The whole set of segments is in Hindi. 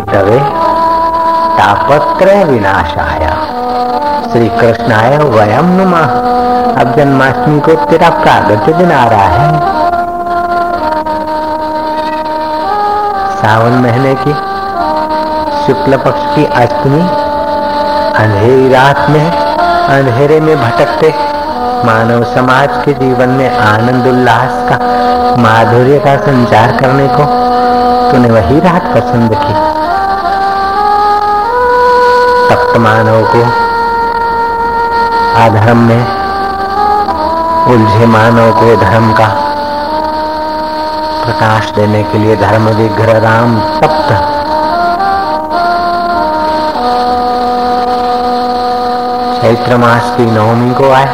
तवे तापत्रय विनाशाय। श्री कृष्णाय वयम नुमा। अब जन्माष्टमी को तेरा प्रागट्य दिन आ रहा है सावन महीने की शुक्ल पक्ष की अष्टमी। अंधेरी रात में, अंधेरे में भटकते मानव समाज के जीवन में आनंद उल्लास का माधुर्य का संचार करने को तूने वही रात पसंद की। तप्त मानव को अधर्म में, उलझे मानव को धर्म का प्रकाश देने के लिए धर्म विग्रह राम तप्त। चैत्र मास की नवमी को आए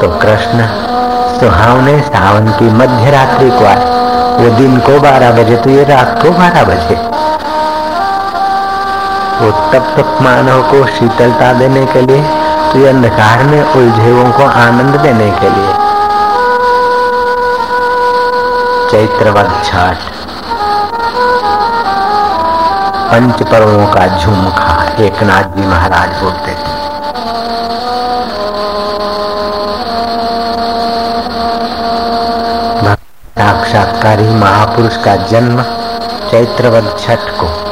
तो कृष्ण सुहावने सावन की मध्य रात्रि को आए। वो दिन को बारह बजे तो ये रात को बारह बजे। वो तक मानव को शीतलता देने के लिए तो अंधकार में उलझेवों को आनंद देने के लिए। चैत्रवत छठ पंच पर्वों का झुमखा एक नाथ जी महाराज बोलते थे। साक्षात्कारी महापुरुष का जन्म चैत्रवत छठ को।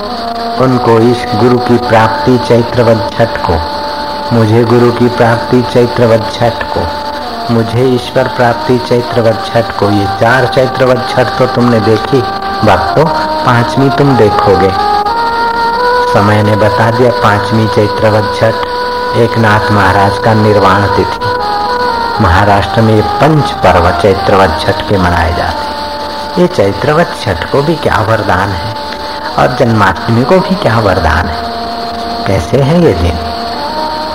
उनको इस गुरु की प्राप्ति चैत्रवत छठ को। मुझे गुरु की प्राप्ति चैत्रवत छठ को। मुझे ईश्वर प्राप्ति चैत्रवत छठ को। ये चार चैत्रवत छठ तो तुमने देखी। भक्तों, पांचवी तुम देखोगे। समय ने बता दिया पांचवी चैत्रवत छठ। एक नाथ महाराज का निर्वाण तिथि। महाराष्ट्र में ये पंच पर्व चैत्रवत छठ के मनाए जाते। ये चैत्रवत छठ को भी क्या वरदान है? और जन्माष्टमी को भी क्या वरदान है? कैसे है ये दिन?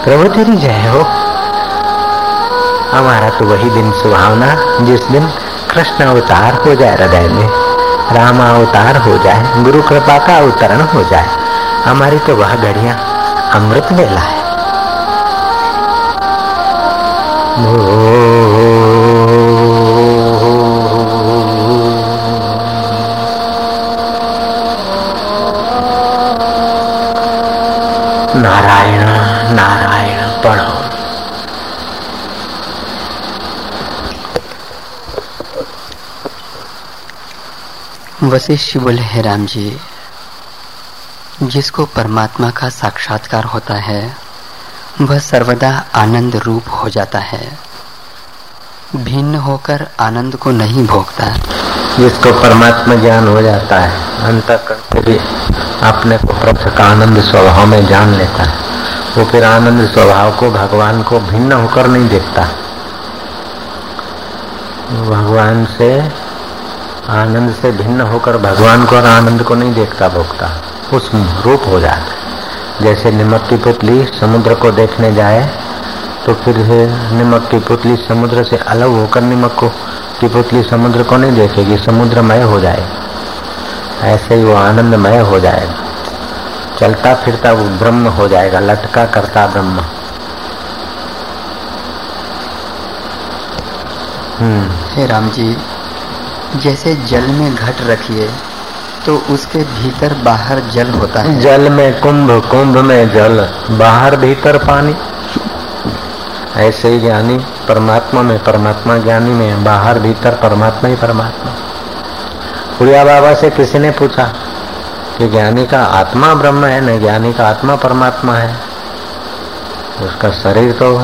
प्रभु तेरी जय हो। हमारा तो वही दिन सुहावना, जिस दिन कृष्ण अवतार हो जाए हृदय में, राम अवतार हो जाए गुरु कृपा का अवतरण हो जाए, हमारी तो वह घड़िया अमृत वेला है वशिष्ठ बोले है राम जी, जिसको परमात्मा का साक्षात्कार होता है, वह सर्वदा आनंद रूप हो जाता है। भिन्न होकर आनंद को नहीं भोगता। जिसको परमात्मा ज्ञान हो जाता है अंत भी अपने को का आनंद स्वभाव में जान लेता है। वो फिर आनंद स्वभाव को भगवान को भिन्न होकर नहीं देखता। भगवान से आनंद से भिन्न होकर भगवान को और आनंद को नहीं देखता, भोगता। उस रूप हो जाता। जैसे निमक की पुतली समुद्र को देखने जाए तो फिर निमक की पुतली समुद्र से अलग होकर निमक को की पुतली समुद्र को नहीं देखेगी, समुद्रमय हो जाए ऐसे ही वो आनंदमय हो जाएगा। चलता फिरता वो ब्रह्म हो जाएगा, लटका करता ब्रह्म। हम्म। राम जी जैसे जल में घट रखिए तो उसके भीतर बाहर जल होता है। जल में कुंभ कुंभ में जल, बाहर भीतर पानी। ऐसे ही ज्ञानी परमात्मा में, परमात्मा ज्ञानी में, बाहर भीतर परमात्मा ही परमात्मा। उड़िया बाबा से किसी ने पूछा कि ज्ञानी का आत्मा ब्रह्म है, न ज्ञानी का आत्मा परमात्मा है। उसका शरीर तो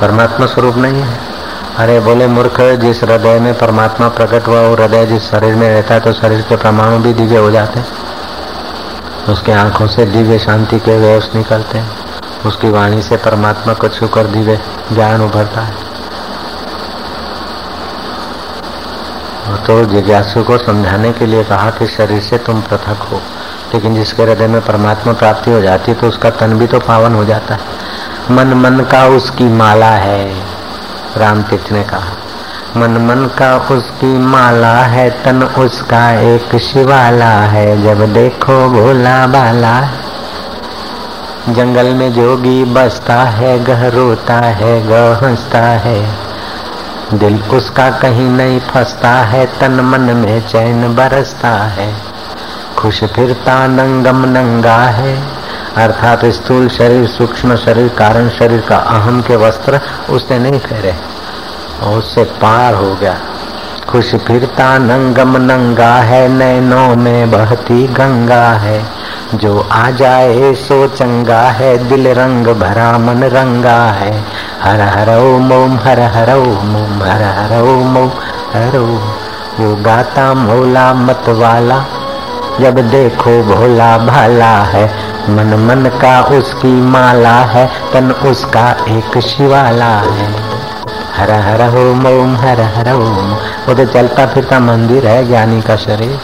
परमात्मा स्वरूप नहीं है। अरे बोले मूर्ख, जिस हृदय में परमात्मा प्रकट हुआ, वो हृदय जिस शरीर में रहता है तो शरीर के परमाणु भी दिव्य हो जाते उसके आँखों से दिव्य शांति के व्यवस्थ निकलते हैं। उसकी वाणी से परमात्मा को छूकर दिव्य ज्ञान उभरता है। तो जिज्ञासु को समझाने के लिए कहा कि शरीर से तुम पृथक हो, लेकिन जिसके हृदय में परमात्मा प्राप्ति हो जाती है तो उसका तन भी तो पावन हो जाता है। मन मन का उसकी माला है। राम तीर्थ ने कहा मन मन का उसकी माला है, तन उसका एक शिवाला है, जब देखो भोला बाला जंगल में जोगी बसता है, गह रोता है, गह हंसता है। दिल उसका कहीं नहीं फंसता है, तन मन में चैन बरसता है। खुश फिरता नंगम नंगा है अर्थात स्थूल शरीर, सूक्ष्म शरीर, कारण शरीर का अहम के वस्त्र उसने नहीं फेरे और उससे पार हो गया। खुश फिरता नंगम नंगा है, नैनों में बहती गंगा है। जो आ जाए सो चंगा है, दिल रंग भरा मन रंगा है। हर हर ओम ओम हर हर ओम ओम हर हर ओम ओम हर ओम वो गाता मोला मत वाला जब देखो भोला भाला है। मन मन का उसकी माला है, तन उसका एक शिवाला है। हर हर ओम ओम हर हर ओम। वो तो चलता फिरता मंदिर है, ज्ञानी का शरीर।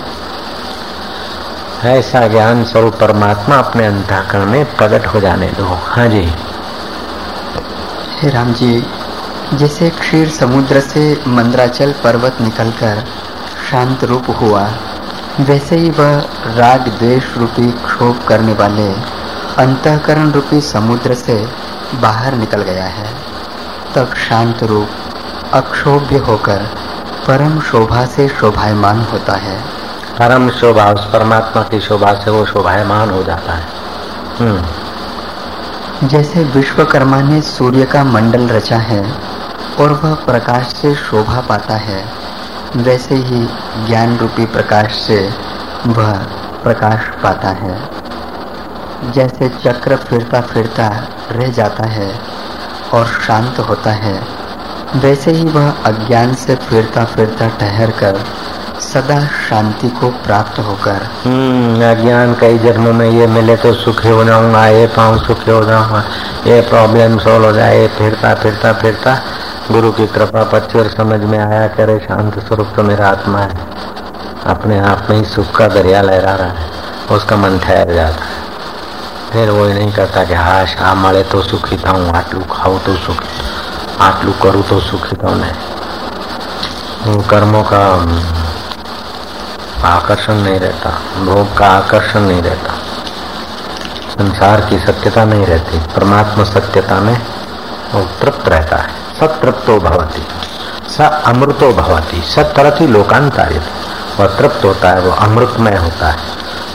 ऐसा ज्ञान स्वरूप परमात्मा अपने अंताकरण में प्रकट हो जाने दो। हाँ जी। राम जी, जैसे क्षीर समुद्र से मंद्राचल पर्वत निकलकर शांत रूप हुआ वैसे ही वह राग द्वेष रूपी क्षोभ करने वाले अंतकरण रूपी समुद्र से बाहर निकल गया है तक शांत रूप अक्षोभ्य होकर परम शोभा से शोभायमान होता है परम शोभा उस परमात्मा की शोभा से वो शोभायमान हो जाता है हम्म। जैसे विश्वकर्मा ने सूर्य का मंडल रचा है और वह प्रकाश से शोभा पाता है वैसे ही ज्ञान रूपी प्रकाश से वह प्रकाश पाता है। जैसे चक्र फिरता फिरता रह जाता है और शांत होता है वैसे ही वह अज्ञान से फिरता फिरता ठहर कर सदा शांति को प्राप्त होकर हम्म, अज्ञान कई जन्मों में ये मिले तो सुखी हो जाऊँगा ये पाऊँ सुखी हो जाऊँगा ये प्रॉब्लम सोल्व हो जाए फिरता फिरता फिरता गुरु की कृपा पच्चर समझ में आया करे शांत स्वरूप तो मेरा आत्मा है। अपने आप में ही सुख का दरिया लहरा रहा है। उसका मन ठहर जाता है। फिर वो नहीं करता कि हाश आ મળે तो सुखी था हूँ आटलू खाऊ तो सुखी आटलू करूँ तो सुखी था नहीं। कर्मों का आकर्षण नहीं रहता, भोग का आकर्षण नहीं रहता। संसार की सत्यता नहीं रहती, परमात्मा सत्यता में वो तृप्त रहता है। सतृप्तो भवती स अमृतो भवती सतरथी लोकांतरित वह तृप्त होता है वो अमृतमय होता है।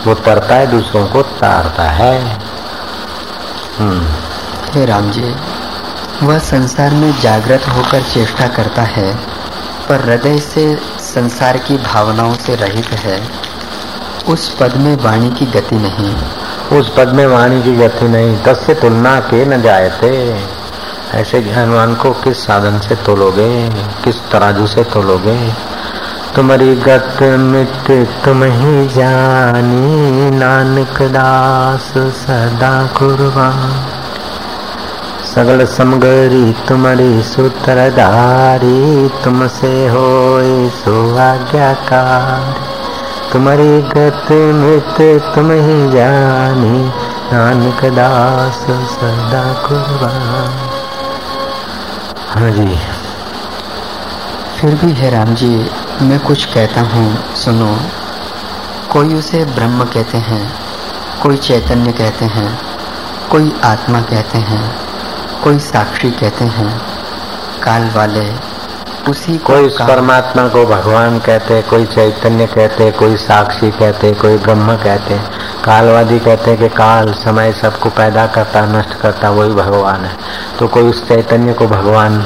वो तरता है दूसरों को तारता है। हम्म। हे राम जी वह संसार में जागृत होकर चेष्टा करता है पर हृदय से संसार की भावनाओं से रहित है। उस पद में वाणी की गति नहीं। उस पद में वाणी की गति नहीं। तस् से तुलना के न जाए थे ऐसे ज्ञानवान को किस साधन से तोलोगे? किस तराजू से तोलोगे? तुम्हारी गत मित तुम ही जानी, नानक दास सदा कुर्बान। सगल समगरी तुम्हारी सूत्रधारी, तुमसे हो सो आज्ञाकार तुम्हारी गत मित तुम ही जानी, नानक दास सदा कुर्बान। हाँ जी। फिर भी है राम जी मैं कुछ कहता हूँ सुनो। कोई उसे ब्रह्म कहते हैं कोई चैतन्य कहते हैं कोई आत्मा कहते हैं कोई साक्षी कहते हैं काल वाले उसी को कोई परमात्मा को भगवान कहते कोई चैतन्य कहते कोई साक्षी कहते कोई ब्रह्म कहते। हैं कालवादी कहते हैं कि काल समय सबको पैदा करता नष्ट करता वही भगवान है। तो कोई उस चैतन्य को भगवान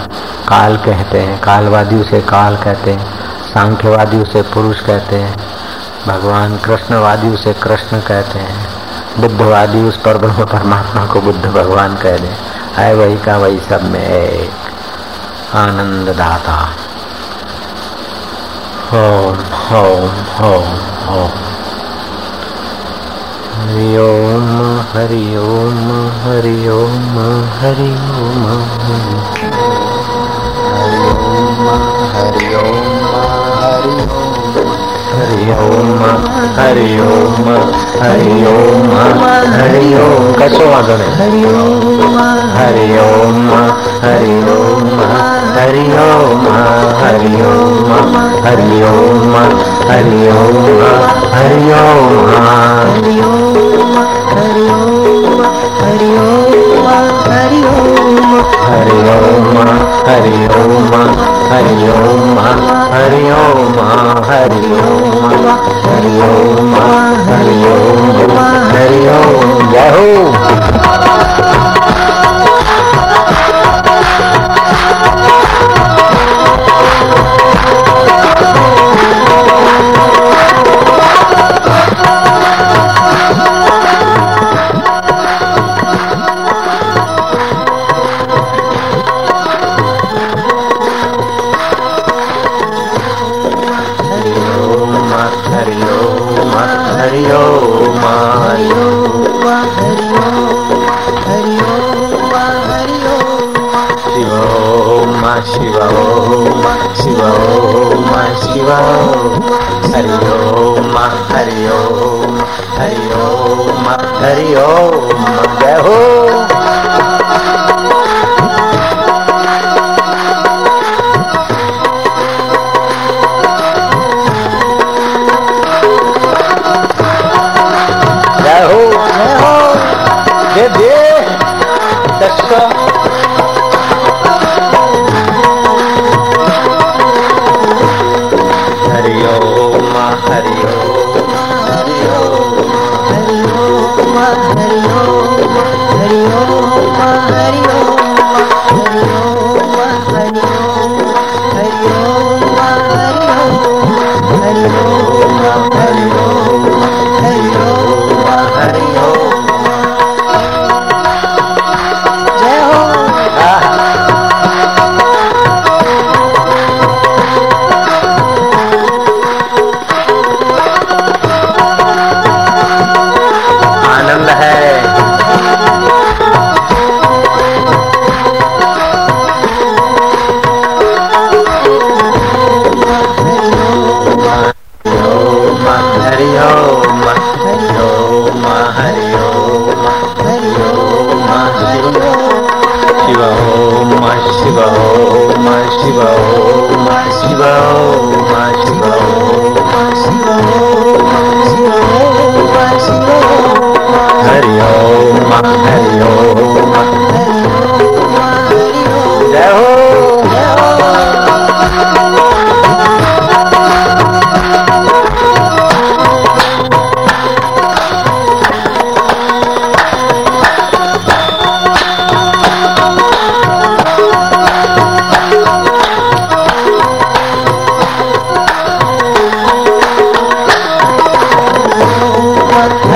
काल कहते हैं, कालवादी उसे काल कहते हैं, सांख्यवादी उसे पुरुष कहते हैं, भगवान कृष्णवादी उसे कृष्ण कहते हैं, बुद्धवादी उस पर ब्रह्म परमात्मा को बुद्ध भगवान कह दे। है वही का वही सब में एक आनंद दाता ओम ओम ओम ओम हरि ओम हरि ओम हरि ओम हरि ओम हरि ओम हरि ओम हरि हरि ओम हरि ओम हरि ओम हरि ओम हरि ओम हरि ओम हरि ओम हरिओम हरिओम हरि ओम हरिओम ओम हरिओम हरिओम हरि ओम हरिओम हरिओम हरिओम ओम हरि ओम हरि ओम हरि ओम हरि ओम हरि ओम हरि ओम हरि ओम हरि ओम हरि ओम हरि ओम जय हो शिवा ओम शिवा हरि ओम हरि ओम हरि ओम हरि ओम जय हो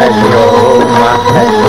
Roma, Roma.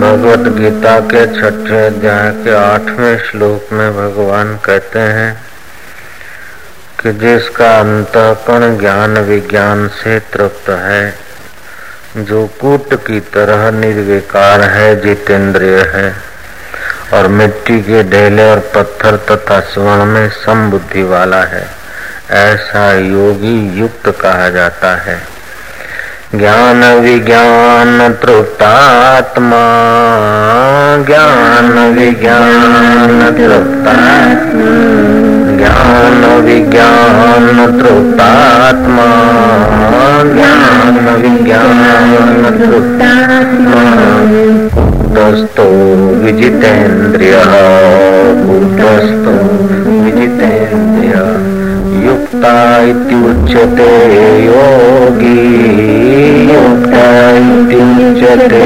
भगवत गीता के छठे अध्याय के आठवें श्लोक में भगवान कहते हैं कि जिसका अंतकण ज्ञान विज्ञान से तृप्त है। जो कूट की तरह निर्विकार है, जितेंद्रिय है, और मिट्टी के ढेले और पत्थर तथा स्वर्ण में समबुद्धि वाला है, ऐसा योगी युक्त कहा जाता है। ज्ञान विज्ञान तृप्तात्मा, ज्ञान विज्ञान तृप्तात्मा। ज्ञान विज्ञान तृप्तात्मा ज्ञान विज्ञान तृप्तात्मा कुटस्थो विजितेन्द्रिय। कुटस्थो विजितेन्द्रिय। युक्ता इत्युच्यते योगी। युक्ता इत्युच्यते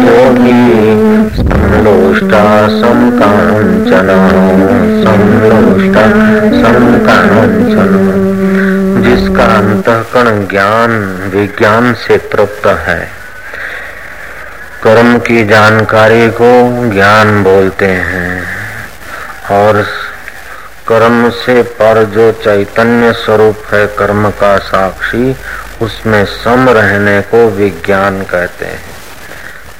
योगी। संलोष्टा समकाञ्चन संलोष्टा समकाञ्चन जिसका अंतकरण ज्ञान, विज्ञान से तृप्त है, कर्म की जानकारी को ज्ञान बोलते हैं। और कर्म से पर जो चैतन्य स्वरूप है, कर्म का साक्षी, उसमें सम रहने को विज्ञान कहते हैं।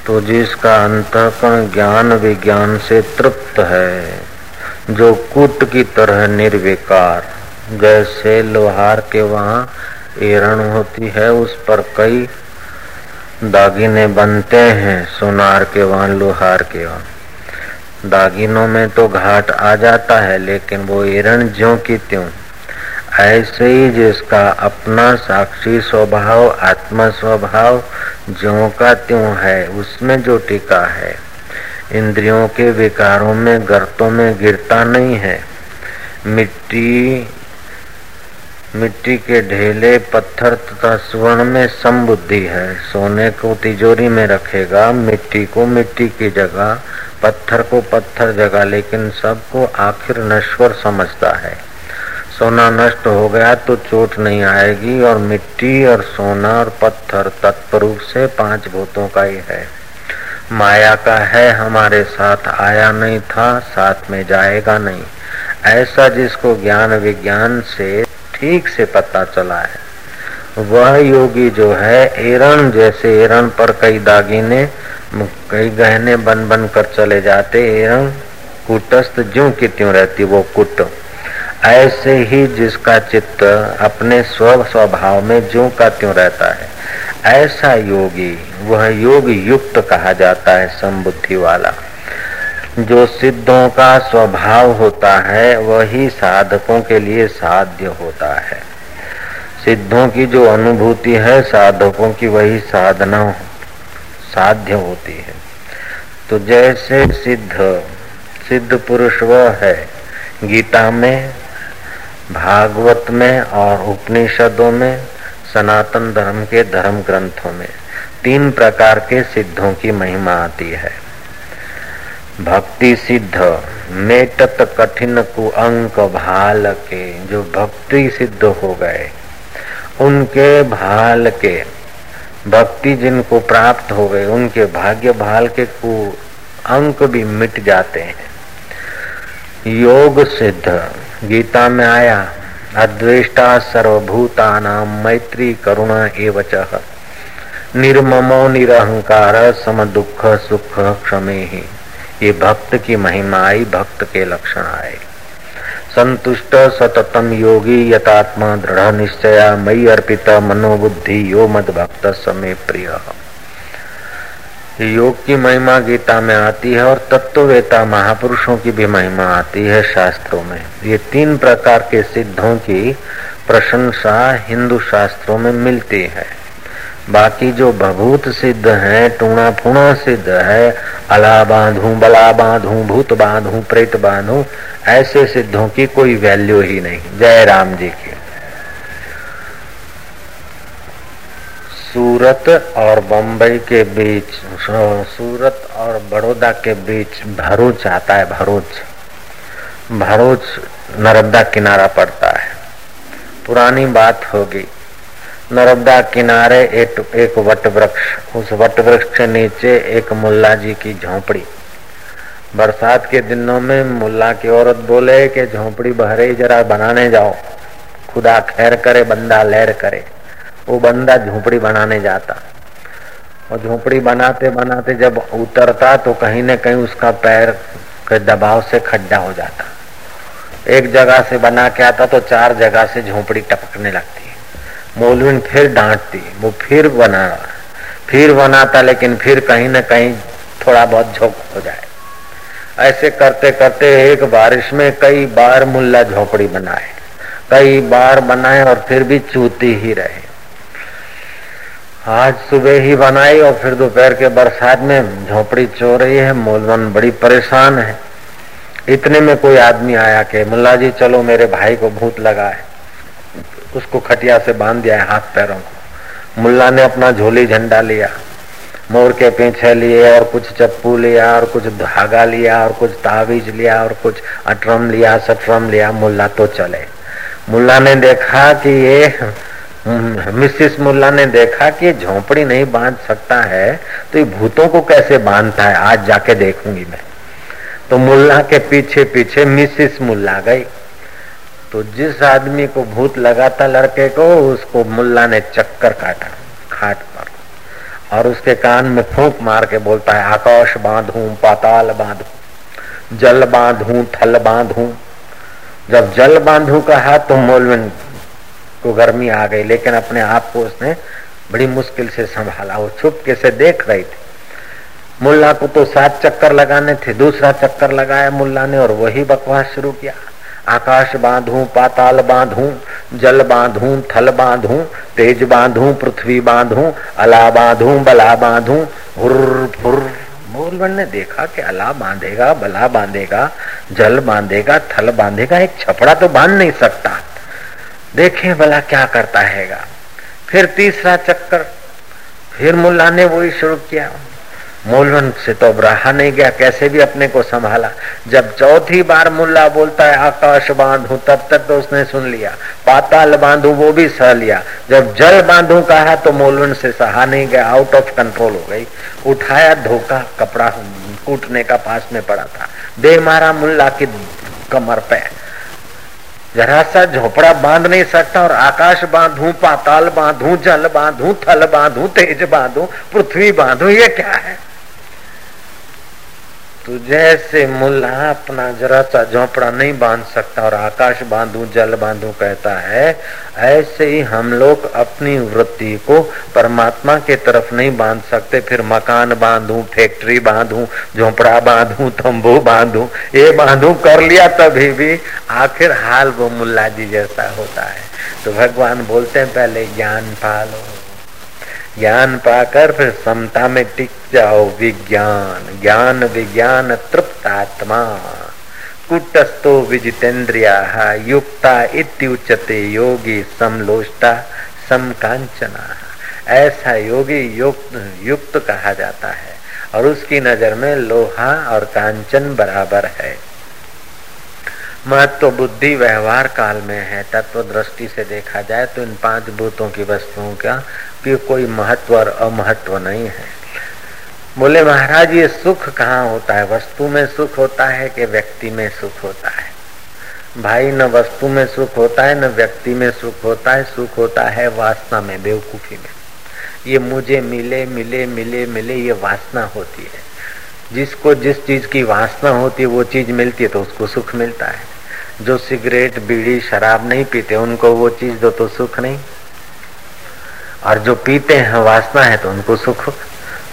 तो जिसका अंतकरण ज्ञान विज्ञान से तृप्त है, जो कुट की तरह निर्विकार, जैसे लोहार के वहाँ एरण होती है, उस पर कई दागिने बनते हैं, सोनार के वहाँ, लोहार के वहाँ। दागिनों में तो घाट आ जाता है, लेकिन वो एरण ज्यो की त्यों ऐसे ही जिसका अपना साक्षी स्वभाव आत्मा स्वभाव ज्यो का त्यों है, उसमें जो टिका है, इंद्रियों के विकारों में, गर्तों में गिरता नहीं है। मिट्टी मिट्टी के ढेले पत्थर तथा स्वर्ण में समबुद्धि है। सोने को तिजोरी में रखेगा, मिट्टी को मिट्टी की जगह, पत्थर को पत्थर जगह, लेकिन सबको आखिर नश्वर समझता है। सोना नष्ट हो गया तो चोट नहीं आएगी और मिट्टी और सोना और पत्थर तत्परूप से पाँच भूतों का ही है। माया का है हमारे साथ आया नहीं था, साथ में जाएगा नहीं। ऐसा जिसको ज्ञान विज्ञान से ठीक से पता चला है। वह योगी जो है एरण जैसे एरण पर कई दागिने, कई गहने बन बन कर चले जाते। एवं कुटस्थ ज्यो की त्यों रहती, वो कुट। ऐसे ही जिसका चित्त अपने स्व स्वभाव में ज्यो का त्यों रहता है, ऐसा योगी, वह योग युक्त कहा जाता है समबुद्धि वाला। जो सिद्धों का स्वभाव होता है, वही साधकों के लिए साध्य होता है। सिद्धों की जो अनुभूति है, साधकों की वही साधना, साध्य होती है। तो जैसे सिद्ध सिद्ध पुरुष वह है, गीता में भागवत में और उपनिषदों में सनातन धर्म के धर्म ग्रंथों में तीन प्रकार के सिद्धों की महिमा आती है। भक्ति सिद्ध, मेटत कठिन कु अंक भाल के जो भक्ति सिद्ध हो गए, उनके भाल के भक्ति जिनको प्राप्त हो गए, उनके भाग्य भाल के कु अंक भी मिट जाते हैं। योग सिद्ध गीता में आया, अद्वेष्टा सर्वभूता नाम मैत्री करुणा एवच। निर्ममो निरहंकार सम दुख सुख क्षमे ही ये भक्त की महिमा आई, भक्त के लक्षण आए। संतुष्ट सततम योगी यथात्मा दृढ़ निश्चय मई अर्पित मनोबुद्धि यो मद भक्त समय प्रिय। योग की महिमा गीता में आती है और तत्ववेता महापुरुषों की भी महिमा आती है शास्त्रों में। ये तीन प्रकार के सिद्धों की प्रशंसा हिंदू शास्त्रों में मिलती है। बाकी जो भभूत सिद्ध है, टूणा फूणा सिद्ध है, अला बांधू, बला बांधू, भूत बांधू, प्रेत बांधू, ऐसे सिद्धों की कोई वैल्यू ही नहीं। जय राम जी की। सूरत और बम्बई के बीच सूरत और बड़ौदा के बीच भरूच आता है, भरूच। भरूच नर्मदा किनारा पड़ता है। पुरानी बात होगी। नर्मदा किनारे एक एक वट वृक्ष उस वट वृक्ष के नीचे एक मुल्ला जी की झोपड़ी। बरसात के दिनों में मुल्ला की औरत बोले कि झोपड़ी बहरे जरा बनाने जाओ। खुदा खैर करे, बंदा लहर करे। वो बंदा झोपड़ी बनाने जाता। और झोपड़ी बनाते बनाते जब उतरता तो कहीं न कहीं उसका पैर के दबाव से खड्डा हो जाता। एक जगह से बना के आता तो चार जगह से झोपड़ी टपकने लगती। मौलविन फिर डांटती, वो फिर बना, फिर बनाता लेकिन फिर कहीं न कहीं थोड़ा बहुत झोंक हो जाए। ऐसे करते करते एक बारिश में कई बार मुल्ला झोपड़ी बनाए। कई बार बनाए और फिर भी चूती ही रहे। आज सुबह ही बनाई और फिर दोपहर के बरसात में झोपड़ी चो रही है। मोलवन बड़ी परेशान है। इतने में कोई आदमी आया कि, मुल्ला जी, चलो मेरे भाई को भूत लगा है। उसको खटिया से बाँध दिया है हाथ पैरों को। मुल्ला ने अपना झोली झंडा लिया, मोर के पीछे लिए और कुछ चप्पू लिया और कुछ धागा लिया और कुछ तावीज लिया और कुछ अटरम लिया, सटरम लिया। मुल्ला तो चले। मुल्ला ने देखा कि ये मिसिस मुल्ला ने देखा कि झोंपड़ी नहीं बाँध सकता है तो ये भूतों को कैसे बांधता है? आज जाके देखूँगी मैं। तो मुल्ला के पीछे पीछे मिसिस मुल्ला गई। तो जिस आदमी को भूत लगा था लड़के को, उसको मुल्ला ने चक्कर काटा, खाट पर। और उसके कान में फूंक मार के बोलता है, आकाश बांधू, पाताल बांधू, जल बांधू, थल बांधू। जब जल बांधू कहा तो मोलविन को गर्मी आ गई, लेकिन अपने आप को उसने बड़ी मुश्किल से संभाला। वो छुपके से देख रही थी। मुल्ला को तो सात चक्कर लगाने थे, दूसरा चक्कर लगाया मुल्ला ने और वही बकवास शुरू किया। आकाश बांधू, पाताल बांधू, जल बांधू, थल बांधू, तेज बांधू, पृथ्वी बांधू, अला बांधू, बला बांधू हुर फुर ने देखा कि अला बांधेगा, बला बांधेगा, जल बांधेगा, थल बांधेगा, एक छपड़ा तो बाँध नहीं सकता। देखें भला क्या करता हैगा। फिर तीसरा चक्कर, फिर मुल्ला ने वही शुरू किया। मूलवन से तो रहा नहीं गया, कैसे भी अपने को संभाला। जब चौथी बार मुल्ला बोलता है, आकाश बांधू, तब तक तो उसने सुन लिया। पाताल बांधू, वो भी सह लिया। जब जल बांधू कहा तो मूलवन से सहा नहीं गया आउट ऑफ़ कंट्रोल हो गई। उठाया धोखा, कपड़ा कूटने का पास में पड़ा था। दे मारा मुल्ला की कमर पे। जरा सा झोपड़ा बाँध नहीं सकता और आकाश बांधू, पाताल बांधू, जल बांधू, थल बांधू, तेज बांधू, पृथ्वी बांधू, ये क्या है? तो जैसे मुल्ला अपना जरा सा झोपड़ा नहीं बाँध सकता और आकाश बांधू, जल बांधू कहता है, ऐसे ही हम लोग अपनी वृत्ति को परमात्मा के तरफ़ नहीं बाँध सकते। फिर मकान बांधू, फैक्ट्री बांधू, झोपड़ा बांधू, तंबू बांधू, ये बांधू, कर लिया तभी भी आखिर हाल वो मुल्ला जी जैसा होता है। तो भगवान बोलते हैं, पहले ज्ञान पालो। ज्ञान पाकर फिर समता में टिक जाओ विज्ञान। ज्ञान विज्ञान तृप्त आत्मा कुटस्थो विजितेन्द्रिया, युक्ता इत्युचते योगी समलोष्टा समकांचना ऐसा योगी युक्त युक्त कहा जाता है, और उसकी नज़र में लोहा और कांचन बराबर है। महत्व तो बुद्धि व्यवहार काल में है, तत्व दृष्टि से देखा जाए तो इन पाँच भूतों की वस्तुओं का कि कोई महत्व और अमहत्व नहीं है। बोले, महाराज, ये सुख कहाँ होता है? वस्तु में सुख होता है कि व्यक्ति में सुख होता है? भाई, न वस्तु में सुख होता है, न व्यक्ति में सुख होता है, सुख होता है वासना में, बेवकूफ़ी में। ये मुझे मिले मिले मिले मिले, ये वासना होती है। जिसको जिस चीज़ की वासना होती है, वो चीज़ मिलती है तो उसको सुख मिलता है। जो सिगरेट, बीड़ी, शराब नहीं पीते, उनको वो चीज़ दो तो सुख नहीं। और जो पीते हैं, वासना है तो उनको सुख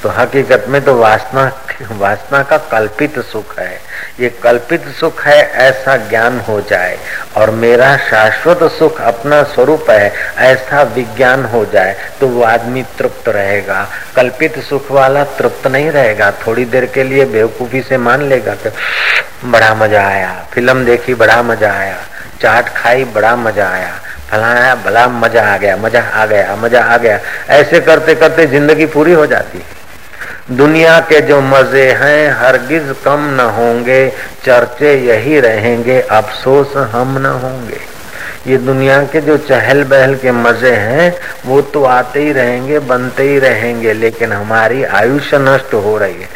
तो हकीकत में तो वासना वासना का कल्पित सुख है। ये कल्पित सुख है, ऐसा ज्ञान हो जाए। और मेरा शाश्वत सुख अपना स्वरूप है, ऐसा विज्ञान हो जाए तो वो आदमी तृप्त रहेगा। कल्पित सुख वाला तृप्त नहीं रहेगा। थोड़ी देर के लिए बेवकूफ़ी से मान लेगा कि बड़ा मज़ा आया। फ़िल्म देखी, बड़ा मज़ा आया। चाट खाई, बड़ा मज़ा आया। फलाया भला मज़ा आ गया, मज़ा आ गया मज़ा आ गया। ऐसे करते करते ज़िंदगी पूरी हो जाती। है दुनिया के जो मज़े हैं, हरगिज कम न होंगे, चर्चे यही रहेंगे, अफसोस हम न होंगे। ये दुनिया के जो चहल बहल के मज़े हैं, वो तो आते ही रहेंगे, बनते ही रहेंगे, लेकिन हमारी आयुष्य नष्ट हो रही है।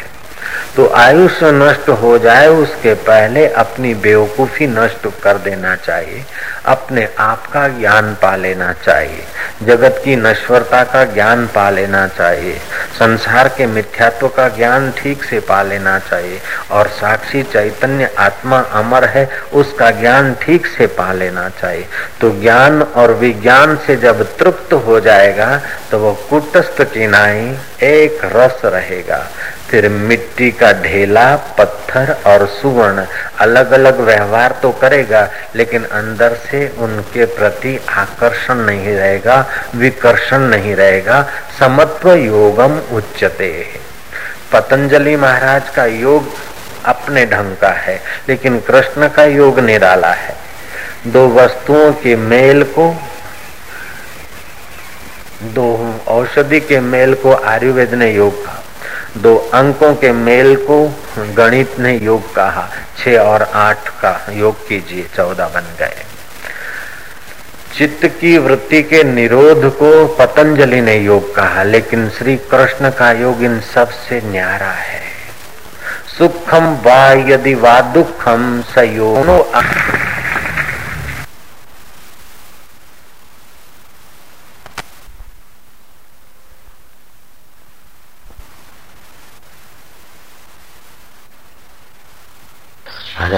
तो आयुष्य नष्ट हो जाए, उसके पहले अपनी बेवकूफ़ी नष्ट कर देना चाहिए, अपने आप का ज्ञान पा लेना चाहिए, जगत की नश्वरता का ज्ञान पा लेना चाहिए, संसार के मिथ्यात्व का ज्ञान ठीक से पा लेना चाहिए, और साक्षी चैतन्य आत्मा अमर है, उसका ज्ञान ठीक से पा लेना चाहिए। तो ज्ञान और विज्ञान से जब तृप्त हो जाएगा तो वो कुटस्थ किनाई एक रस रहेगा। फिर मिट्टी का ढेला, पत्थर और सुवर्ण अलग अलग व्यवहार तो करेगा, लेकिन अंदर से उनके प्रति आकर्षण नहीं रहेगा, विकर्षण नहीं रहेगा। समत्व योगम उच्चते पतंजलि महाराज का योग अपने ढंग का है, लेकिन कृष्ण का योग निराला है। दो वस्तुओं के मेल को, दो औषधि के मेल को आयुर्वेद ने योग कहा। दो अंकों के मेल को गणित ने योग कहा। छ और आठ का योग कीजिए, चौदह बन गए। चित्त की वृत्ति के निरोध को पतंजलि ने योग कहा, लेकिन श्री कृष्ण का योग इन सबसे न्यारा है। सुखम वा यदि वा दुखम सयोनो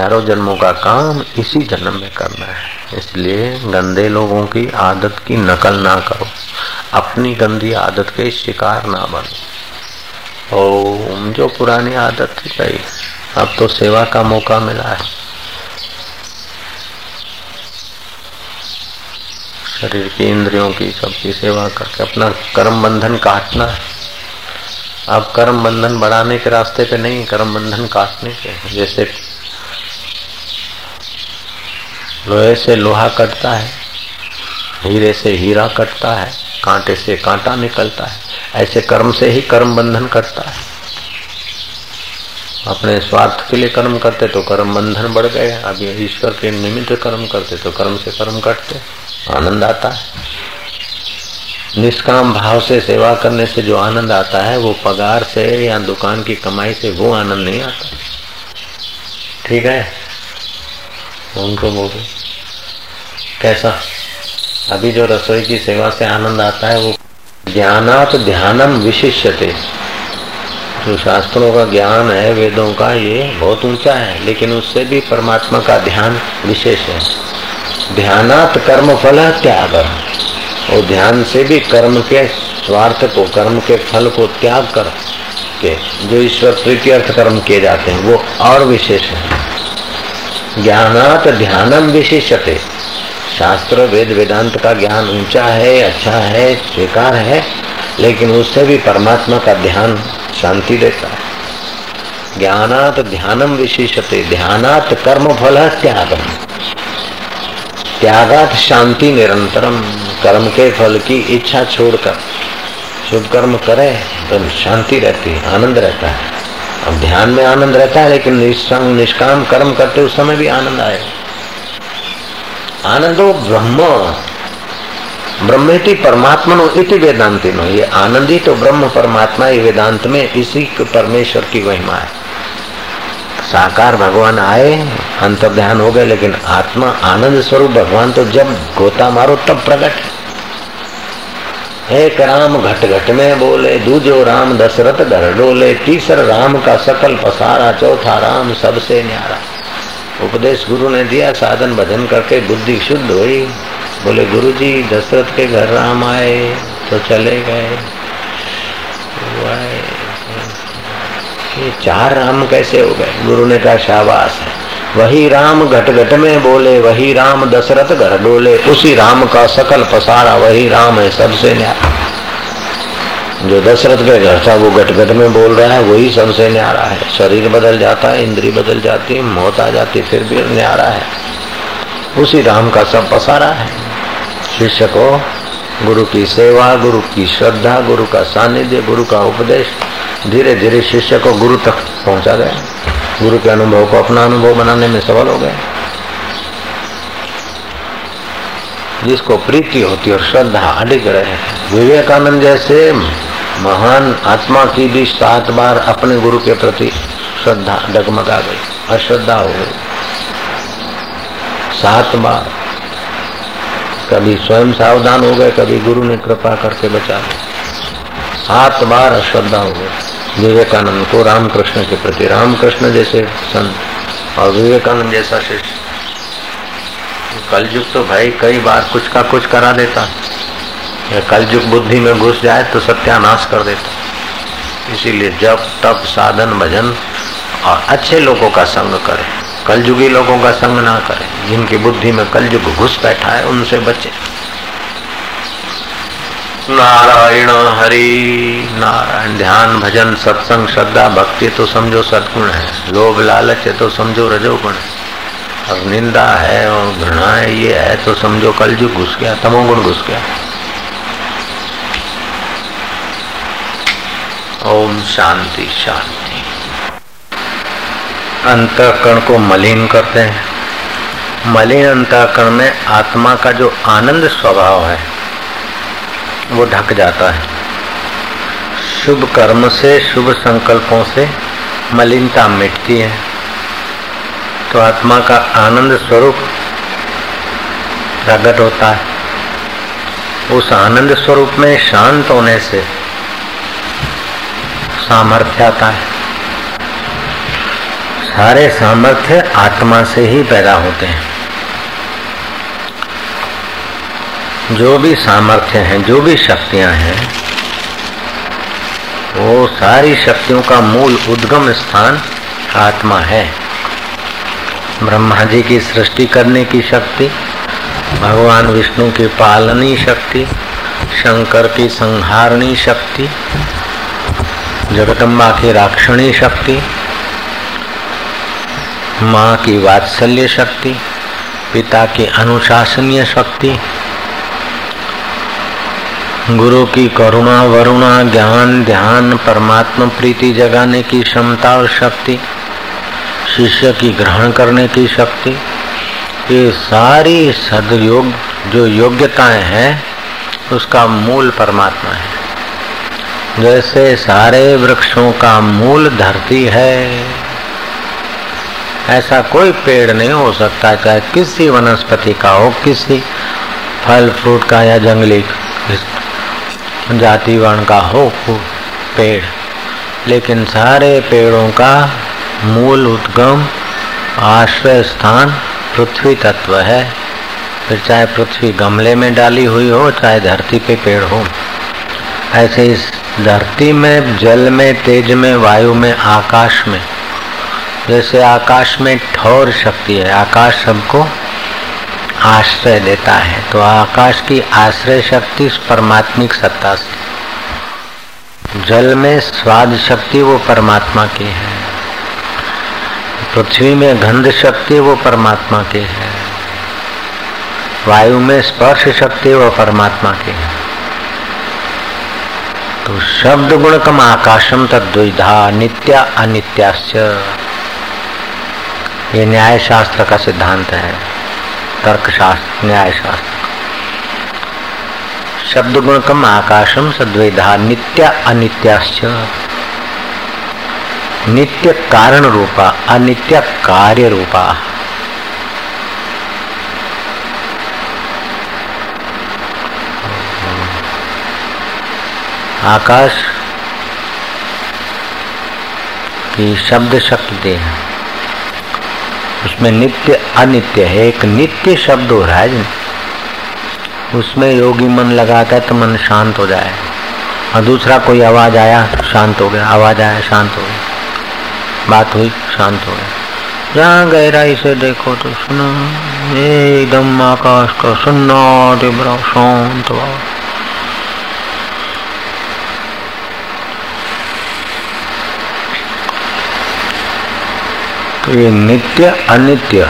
हज़ारों जन्मों का काम इसी जन्म में करना है। इसलिए गंदे लोगों की आदत की नकल ना करो। अपनी गंदी आदत के शिकार ना बनो। ओ जो पुरानी आदत थी गई अब तो सेवा का मौका मिला है। शरीर की इंद्रियों की सबकी सेवा करके अपना कर्म बंधन काटना है। अब कर्म बंधन बढ़ाने के रास्ते पे नहीं, कर्म बंधन काटने के जैसे लोहे से लोहा कटता है, हीरे से हीरा कटता है, कांटे से कांटा निकलता है, ऐसे कर्म से ही कर्म बंधन कटता है। अपने स्वार्थ के लिए कर्म करते तो कर्म बंधन बढ़ गए अभी ईश्वर के निमित्त कर्म करते तो कर्म से कर्म कटते, आनंद आता है। निष्काम भाव से सेवा करने से जो आनंद आता है, वो पगार से या दुकान की कमाई से वो आनंद नहीं आता। ठीक है? उनको बोलो कैसा? अभी जो रसोई की सेवा से आनंद आता है, वो ज्ञानात ध्यानम विशिष्यते। जो शास्त्रों का ज्ञान है, वेदों का, ये बहुत ऊँचा है, लेकिन उससे भी परमात्मा का ध्यान विशेष है। ध्यानात कर्म फल त्याग। और ध्यान से भी कर्म के स्वार्थ को, कर्म के फल को त्याग कर के, जो ईश्वर प्रीति अर्थ कर्म किए जाते हैं, वो और विशेष है। ज्ञानात ध्यानम विशेषते शास्त्र, वेद, वेदांत का ज्ञान ऊँचा है अच्छा है, स्वीकार है, लेकिन उससे भी परमात्मा का ध्यान शांति देता है। ज्ञानात ध्यानम विशेषते ध्यानात कर्म फल त्यागम। त्यागात शांति निरंतरम, कर्म के फल की इच्छा छोड़कर। शुभ कर्म करे तो शांति रहती है, आनंद रहता है। अब ध्यान में आनंद रहता है, लेकिन निष्काम निष्काम कर्म करते उस समय भी आनंद आए। आनंदो ब्रह्म। ब्रह्मेति परमात्मा इति वेदांति नो ये आनंदी तो ब्रह्म परमात्मा ये वेदांत में इसी परमेश्वर की महिमा है। साकार भगवान आए अंतर ध्यान हो गए, लेकिन आत्मा आनंद स्वरूप भगवान तो जब गोता मारो तब प्रकट है। एक राम घट घट में बोले, दूजो राम दशरथ डर डोले, तीसर राम का सकल पसारा, चौथा राम सबसे न्यारा। उपदेश गुरु ने दिया, साधन भजन करके बुद्धि शुद्ध हुई। बोले गुरु जी दशरथ के घर राम आए तो चले गए। ये चार राम कैसे हो गए? गुरु ने कहा, शाबाश है। वही राम घट घट में बोले, वही राम दशरथ घर डोले, उसी राम का सकल पसारा, वही राम है सबसे न्यारा। जो दशरथ के घर था, वो घट घट में बोल रहा है, वही सबसे न्यारा है। शरीर बदल जाता है, इंद्री बदल जाती है, मौत आ जाती फिर भी न्यारा है। उसी राम का सब पसारा है। शिष्य को गुरु की सेवा, गुरु की श्रद्धा, गुरु का सानिध्य, गुरु का उपदेश धीरे धीरे शिष्य को गुरु तक पहुँचा गया। गुरु के अनुभव को अपना अनुभव बनाने में सफल हो गए। जिसको प्रीति होती और श्रद्धा अडिग रहे। विवेकानंद जैसे महान आत्मा की भी सात बार अपने गुरु के प्रति श्रद्धा डगमगा गई, अश्रद्धा हो गई। सात बार। कभी स्वयं सावधान हो गए, कभी गुरु ने कृपा करके बचा लिया। सात बार अश्रद्धा हो गई। विवेकानंद को रामकृष्ण के प्रति, रामकृष्ण जैसे संत और विवेकानंद जैसा शिष्य। कलयुग तो भाई कई बार कुछ का कुछ करा देता। कलयुग बुद्धि में घुस जाए तो सत्यानाश कर देता। इसीलिए जब तब साधन, भजन और अच्छे लोगों का संग करे। कलयुगी लोगों का संग ना करे। जिनकी बुद्धि में कलयुग घुस बैठा है, उनसे बचे। नारायण हरि। नारायण ध्यान, भजन, सत्संग, श्रद्धा, भक्ति तो समझो सदगुण है। लोभ, लालच है तो समझो रजोगुण है। और निंदा है और घृणा है, ये है तो समझो कलयुग घुस गया, तमोगुण घुस गया। ओम शांति शांति। अंतकरण को मलिन करते हैं। मलिन अंतकरण में आत्मा का जो आनंद स्वभाव है वो ढक जाता है। शुभ कर्म से, शुभ संकल्पों से मलिनता मिटती है। तो आत्मा का आनंद स्वरूप प्रकट होता है। उस आनंद स्वरूप में शांत होने से सामर्थ्य आता है। सारे सामर्थ्य आत्मा से ही पैदा होते हैं। जो भी सामर्थ्य हैं, जो भी शक्तियाँ हैं, वो सारी शक्तियों का मूल उद्गम स्थान आत्मा है। ब्रह्मा जी की सृष्टि करने की शक्ति, भगवान विष्णु की पालनी शक्ति, शंकर की संहारणी शक्ति, जगदम्बा की राक्षणी शक्ति, माँ की वात्सल्य शक्ति, पिता की अनुशासनीय शक्ति गुरु की करुणा, वरुणा, ज्ञान, ध्यान, परमात्मा, प्रीति जगाने की क्षमता और शक्ति, शिष्य की ग्रहण करने की शक्ति, ये सारी सदयोग, जो योग्यताएँ हैं, उसका मूल परमात्मा है। जैसे सारे वृक्षों का मूल धरती है, ऐसा कोई पेड़ नहीं हो सकता, चाहे किसी वनस्पति का हो, किसी फल, फ्रूट का या जंगली जाति वर्ण का हो, पेड़। लेकिन सारे पेड़ों का मूल उद्गम, आश्रय स्थान पृथ्वी तत्व है। फिर चाहे पृथ्वी गमले में डाली हुई हो, चाहे धरती पे पेड़ हो। ऐसे इस धरती में, जल में, तेज में, वायु में, आकाश में, जैसे आकाश में ठोर शक्ति है, आकाश सबको आश्रय देता है तो आकाश की आश्रय शक्ति परमात्मिक सत्ता से। जल में स्वाद शक्ति वो परमात्मा की है। पृथ्वी में गंध शक्ति वो परमात्मा की है। वायु में स्पर्श शक्ति वो परमात्मा की है। तो शब्द गुणकम आकाशम तद्विधा नित्य अनित्याश्च। ये न्याय शास्त्र का सिद्धांत है। तर्क शास्त्र न्याय शास्त्र शब्द गुणकम आकाशम सद्विधा नित्य अनित्याश्च। नित्य कारण रूपा अनित्य कार्य रूपा आकाश की शब्द शक्ति है उसमें नित्य अनित्य है, एक नित्य शब्द हो रहा है उसमें योगी मन लगाता है तो मन शांत हो जाए। और दूसरा कोई आवाज़ आया, शांत हो गया। आवाज़ आया, शांत हो गया। बात हुई, शांत हो गया। जहाँ गहराई से देखो तो सुना, एकदम आकाश का सुन्ना शांत तो ये नित्य अनित्य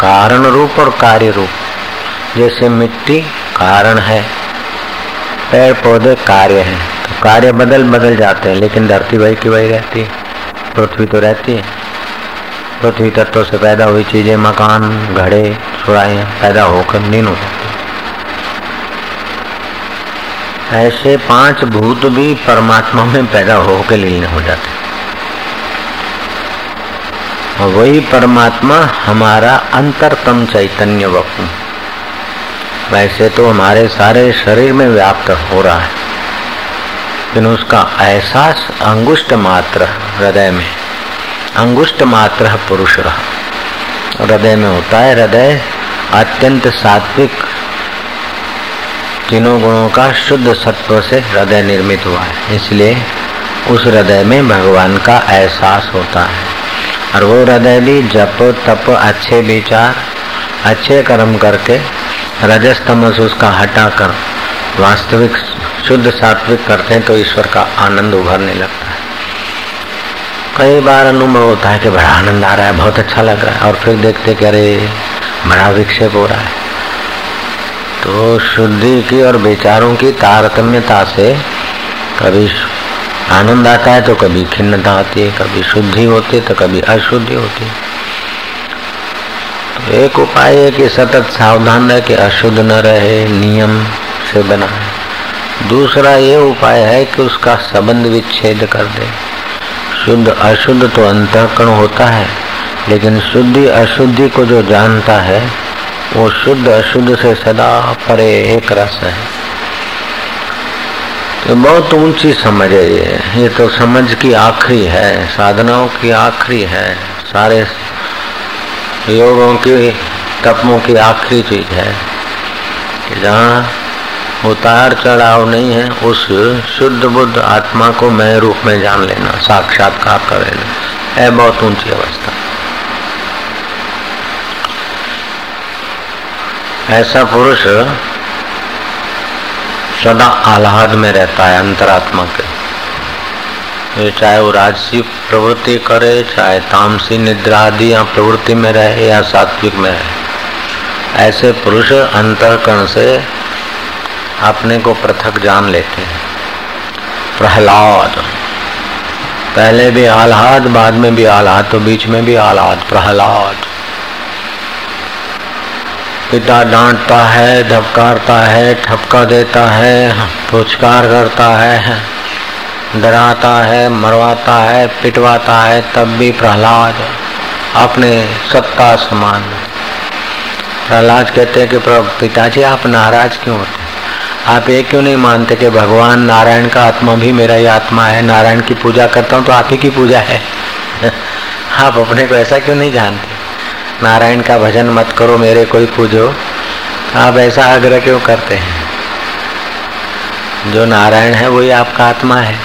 कारण रूप और कार्य रूप जैसे मिट्टी कारण है पेड़ पौधे कार्य हैं तो कार्य बदल बदल जाते हैं, लेकिन धरती वही की वही रहती है। पृथ्वी तो रहती है। पृथ्वी तत्वों से पैदा हुई चीज़ें, मकान, घड़े सुराइया पैदा होकर नीन हो जाती ऐसे पाँच भूत भी परमात्मा में पैदा होकर लीन हो जाते और वही परमात्मा हमारा अंतरतम चैतन्य वक्म वैसे तो हमारे सारे शरीर में व्याप्त हो रहा है, लेकिन उसका एहसास अंगुष्ट मात्र, हृदय में। अंगुष्ट मात्र पुरुष रहा। हृदय में होता है हृदय अत्यंत सात्विक। तीनों गुणों का शुद्ध सत्व से हृदय निर्मित हुआ है, इसलिए उस हृदय में भगवान का एहसास होता है। और वो हृदय भी जप, तप, अच्छे विचार, अच्छे कर्म करके रजस तमस उसका हटा कर वास्तविक शुद्ध सात्विक करते हैं तो ईश्वर का आनंद उभरने लगता है। कई बार अनुभव होता है कि बड़ा आनंद आ रहा है, बहुत अच्छा लग रहा है और फिर देखते कि अरे, बड़ा विक्षेप हो रहा है। तो शुद्धि की और विचारों की तारतम्यता से कभी आनंद आता है तो कभी खिन्नता आती है, कभी शुद्धि होती है तो कभी अशुद्धि होती है। तो एक उपाय है कि सतत सावधान रहे कि अशुद्ध न रहे, नियम से बना दूसरा ये उपाय है कि उसका संबंध विच्छेद कर दे। शुद्ध अशुद्ध तो अंतकरण होता है, लेकिन शुद्धि अशुद्धि को जो जानता है, वो शुद्ध अशुद्ध से सदा परे एक रस है। ये बहुत ऊँची समझ है ये। ये तो समझ की आखिरी है, साधनाओं की आखिरी है, सारे योगों की तपों की आखिरी चीज़ है। जहाँ उतार चढ़ाव नहीं है, उस शुद्ध बुद्ध आत्मा को मैं रूप में जान लेना, साक्षात्कार कर लेना। है बहुत ऊँची अवस्था। ऐसा पुरुष सदा आह्लाद में रहता है, अंतरात्मा के। चाहे वो राजसी प्रवृत्ति करे, चाहे तामसी निद्रा आदि या प्रवृत्ति में रहे या सात्विक में रहे। ऐसे पुरुष अंतकरण से अपने को पृथक जान लेते हैं। प्रहलाद। पहले भी आह्लाद, बाद में भी आह्लाद तो बीच में भी आह्लाद, प्रहलाद। पिता डांटता है, धबकारता है, ठपका देता है, पुचकार करता है, डराता है, मरवाता है, पिटवाता है, तब भी प्रहलाद अपने सत्ता समान। प्रहलाद कहते हैं कि पिताजी, आप नाराज़ क्यों होते आप ये क्यों नहीं मानते कि भगवान नारायण का आत्मा भी मेरा ही आत्मा है? नारायण की पूजा करता हूँ तो आप ही की पूजा है। आप अपने को ऐसा क्यों नहीं जानते? नारायण का भजन मत करो, मेरे कोई पूजो। आप ऐसा आग्रह क्यों करते हैं? जो नारायण है, वही आपका आत्मा है।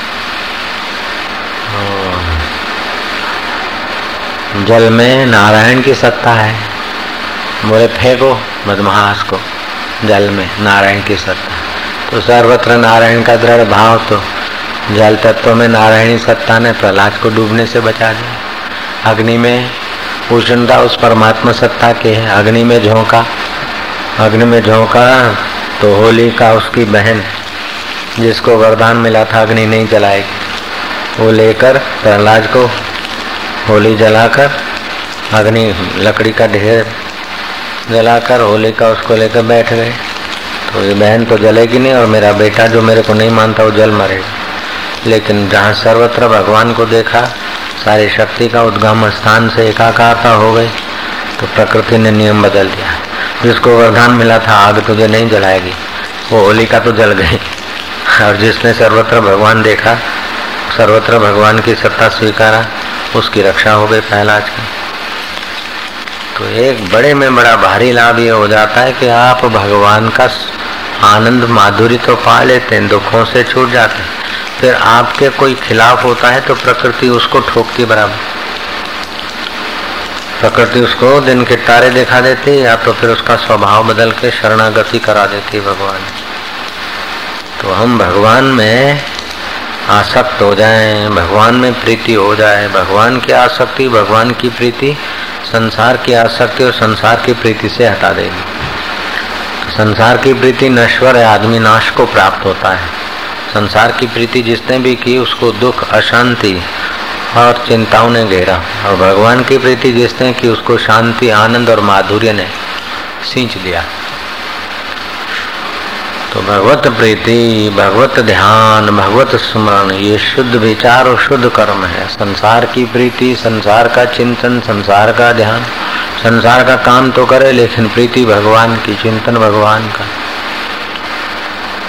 जल में नारायण की सत्ता है। बोले, फेंको मदमहास को, जल में नारायण की सत्ता। तो सर्वत्र नारायण का दृढ़ भाव तो जल तत्व में नारायणी सत्ता ने प्रहलाद को डूबने से बचा दिया। अग्नि में उष्णता उस परमात्मा सत्ता के है। अग्नि में झोंका। अग्नि में झोंका तो होली का उसकी बहन जिसको वरदान मिला था अग्नि नहीं जलाएगी। वो लेकर प्रहलाद को होली जलाकर अग्नि लकड़ी का ढेर जलाकर होली का उसको लेकर बैठ गए। तो ये बहन तो जलेगी नहीं और मेरा बेटा जो मेरे को नहीं मानता वो जल मरेगा। लेकिन जहाँ सर्वत्र भगवान को देखा सारी शक्ति का उद्गम स्थान से एकाकारता हो गई तो प्रकृति ने नियम बदल दिया। जिसको वरदान मिला था, आग तुझे नहीं जलाएगी। वो होलिका तो जल गई। और जिसने सर्वत्र भगवान देखा, सर्वत्र भगवान की सत्ता स्वीकारा, उसकी रक्षा हो गई प्रहलाद की। तो एक बड़े में बड़ा भारी लाभ ये हो जाता है कि आप भगवान का आनंद माधुरी तो पा लेते हैं, दुखों से छूट जाते हैं। फिर आपके कोई खिलाफ होता है तो प्रकृति उसको ठोकती बराबर। प्रकृति उसको दिन के तारे दिखा देती या तो फिर उसका स्वभाव बदल के शरणागति करा देती भगवान। तो हम भगवान में आसक्त हो जाएँ, भगवान में प्रीति हो जाए। भगवान की आसक्ति, भगवान की प्रीति, संसार की आसक्ति और संसार की प्रीति से हटा देगी। संसार की प्रीति नश्वर है, आदमी नाश को प्राप्त होता है। संसार की प्रीति जिसने भी की, उसको दुख, अशांति और चिंताओं ने घेरा। और भगवान की प्रीति जिसने की, उसको शांति, आनंद और माधुर्य ने सींच दिया तो भगवत प्रीति, भगवत ध्यान, भगवत स्मरण, ये शुद्ध विचार और शुद्ध कर्म है। संसार की प्रीति, संसार का चिंतन, संसार का ध्यान, संसार का काम तो करे, लेकिन प्रीति भगवान की, चिंतन भगवान का।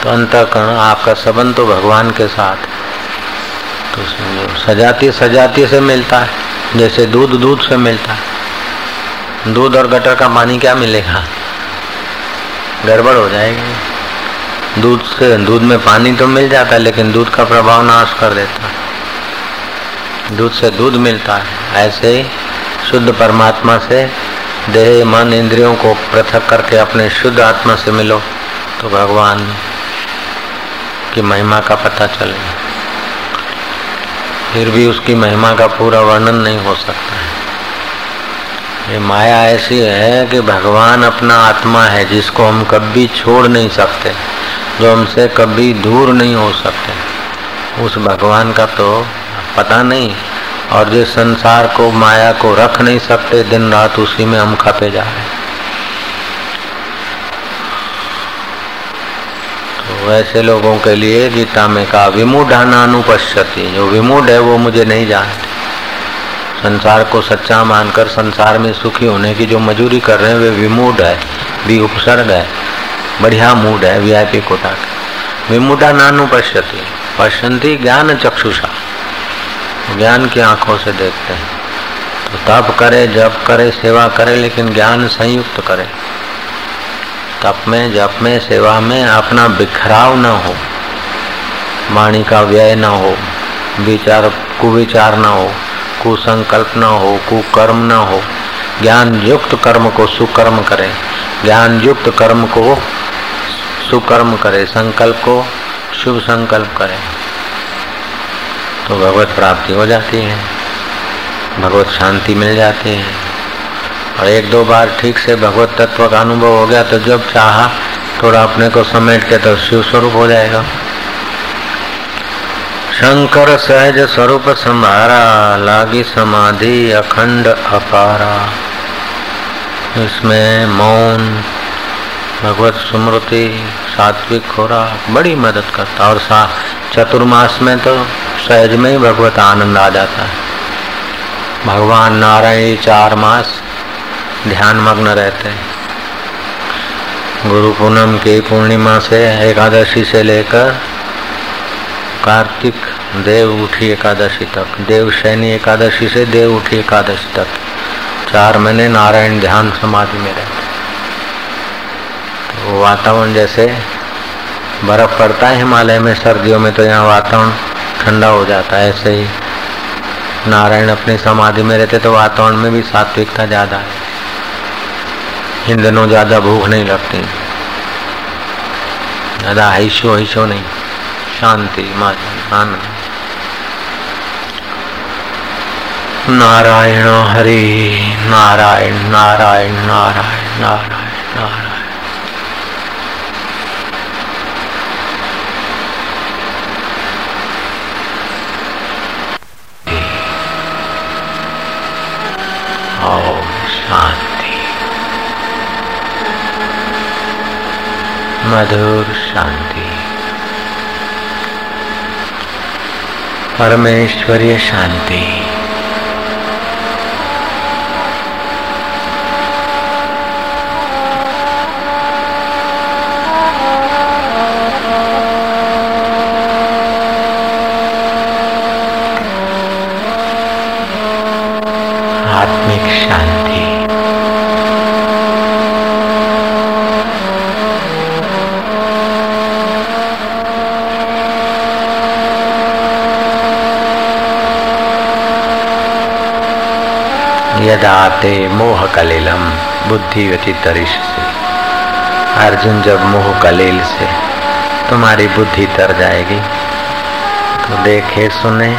तो अंतकरण, आपका संबंध तो भगवान के साथ। तो सजाती सजाती से मिलता है, जैसे दूध दूध से मिलता है। दूध और गटर का पानी क्या मिलेगा? गड़बड़ हो जाएगी। दूध से, दूध में पानी तो मिल जाता है, लेकिन दूध का प्रभाव नाश कर देता है। दूध से दूध मिलता है, ऐसे ही शुद्ध परमात्मा से देह, मन, इंद्रियों को पृथक करके अपने शुद्ध आत्मा से मिलो तो भगवान की महिमा का पता चले। फिर भी उसकी महिमा का पूरा वर्णन नहीं हो सकता है। ये माया ऐसी है कि भगवान अपना आत्मा है, जिसको हम कभी छोड़ नहीं सकते, जो हमसे कभी दूर नहीं हो सकते। उस भगवान का तो पता नहीं, और जिस संसार को, माया को रख नहीं सकते दिन रात उसी में हम खपे जा रहे तो वैसे लोगों के लिए गीता में कहा विमूढ़ाना अनुपश्यति जो विमूढ़ है, वो मुझे नहीं जानते। संसार को सच्चा मानकर संसार में सुखी होने की जो मजूरी कर रहे हैं, वे विमूढ़ है भी उपसर्ग है, बढ़िया मूड है वीआईपी कोटा का। विमुडा नानु पश्यति पश्यंती ज्ञान चक्षुषा। ज्ञान की आँखों से देखते हैं। तो तप करे, जप करे, सेवा करे, लेकिन ज्ञान संयुक्त करे। तप में, जप में, सेवा में अपना बिखराव न हो, वाणी का व्यय न हो, विचार, कुविचार न हो, कुसंकल्प न हो, कुकर्म न हो ज्ञान युक्त कर्म को सुकर्म करें ज्ञान युक्त कर्म को सुकर्म करे, संकल्प को शुभ संकल्प करें। तो भगवत प्राप्ति हो जाती है, भगवत शांति मिल जाती है। और एक दो बार ठीक से भगवत तत्व का अनुभव हो गया तो जब चाहा, थोड़ा अपने को समेट के तो शिव स्वरूप हो जाएगा। शंकर सहज स्वरूप संभारा लागी समाधि अखंड अपारा। इसमें मौन, भगवत स्मृति, सात्विक खुराक, बड़ी मदद करता और सा चतुर्मास में तो सहज में ही भगवत आनंद आ जाता है। भगवान नारायण चार मास ध्यान मग्न रहते हैं। गुरु पूनम की पूर्णिमा से एकादशी से लेकर कार्तिक देव उठी एकादशी तक, देव शैनी एकादशी से देव उठी एकादशी तक। चार महीने नारायण ध्यान समाधि में रहते तो वातावरण जैसे बर्फ़ पड़ता है हिमालय में, सर्दियों में तो यहाँ वातावरण ठंडा हो जाता है। ऐसे ही नारायण अपनी समाधि में रहते तो वातावरण में भी सात्विकता ज़्यादा है। इन दिनों ज़्यादा भूख नहीं लगती। ज़्यादा हिशो हिशो नहीं। शांति आनंद नारायण हरि, नारायण नारायण नारायण नारायण नारायण। मधुर शांति। परमेश्वरीय शांति। आत्मिक शांति। यदाते मोह कलिलम बुद्धि व्यतीतरिश से अर्जुन जब मोह कलील से तुम्हारी बुद्धि तर जाएगी तो देखे सुने,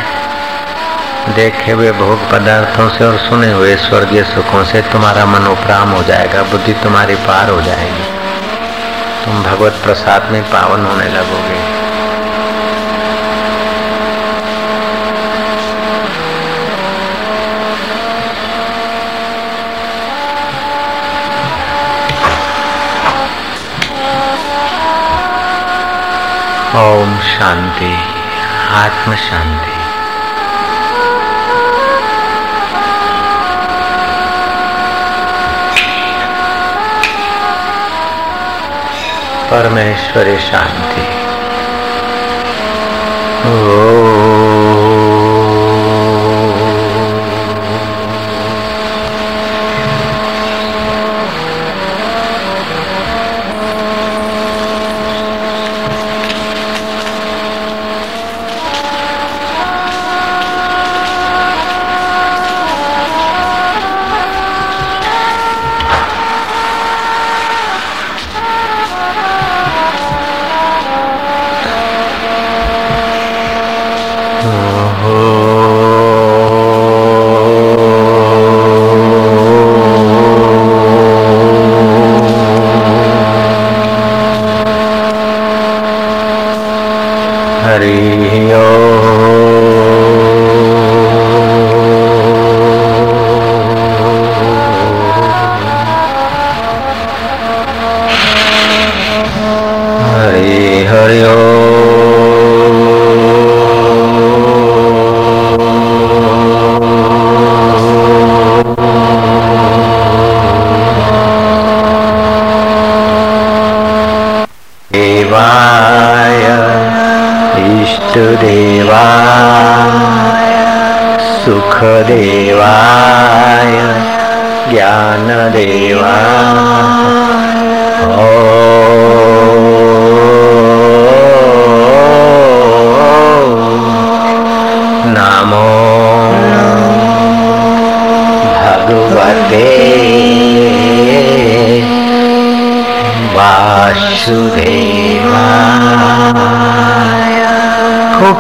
देखे हुए भोग पदार्थों से और सुने हुए स्वर्गीय सुखों से तुम्हारा मन उपराम हो जाएगा, बुद्धि तुम्हारी पार हो जाएगी। तुम भगवत प्रसाद में पावन होने लगोगे। ओम शांति आत्म शांति। परमेश्वरी शांति। देवाय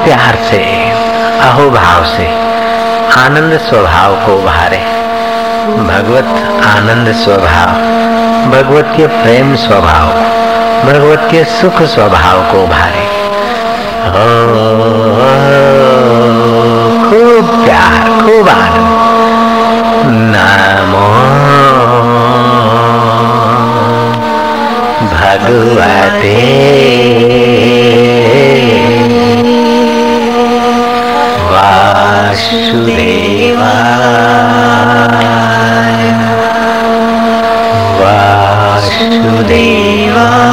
प्यार से, अहोभाव से, आनंद स्वभाव को उभारे। भगवत आनंद स्वभाव, भगवत के प्रेम स्वभाव, भगवत के सुख स्वभाव को उभारे। खूब प्यार, खूब आनंद। नमो, भगवते। वासुदेवाय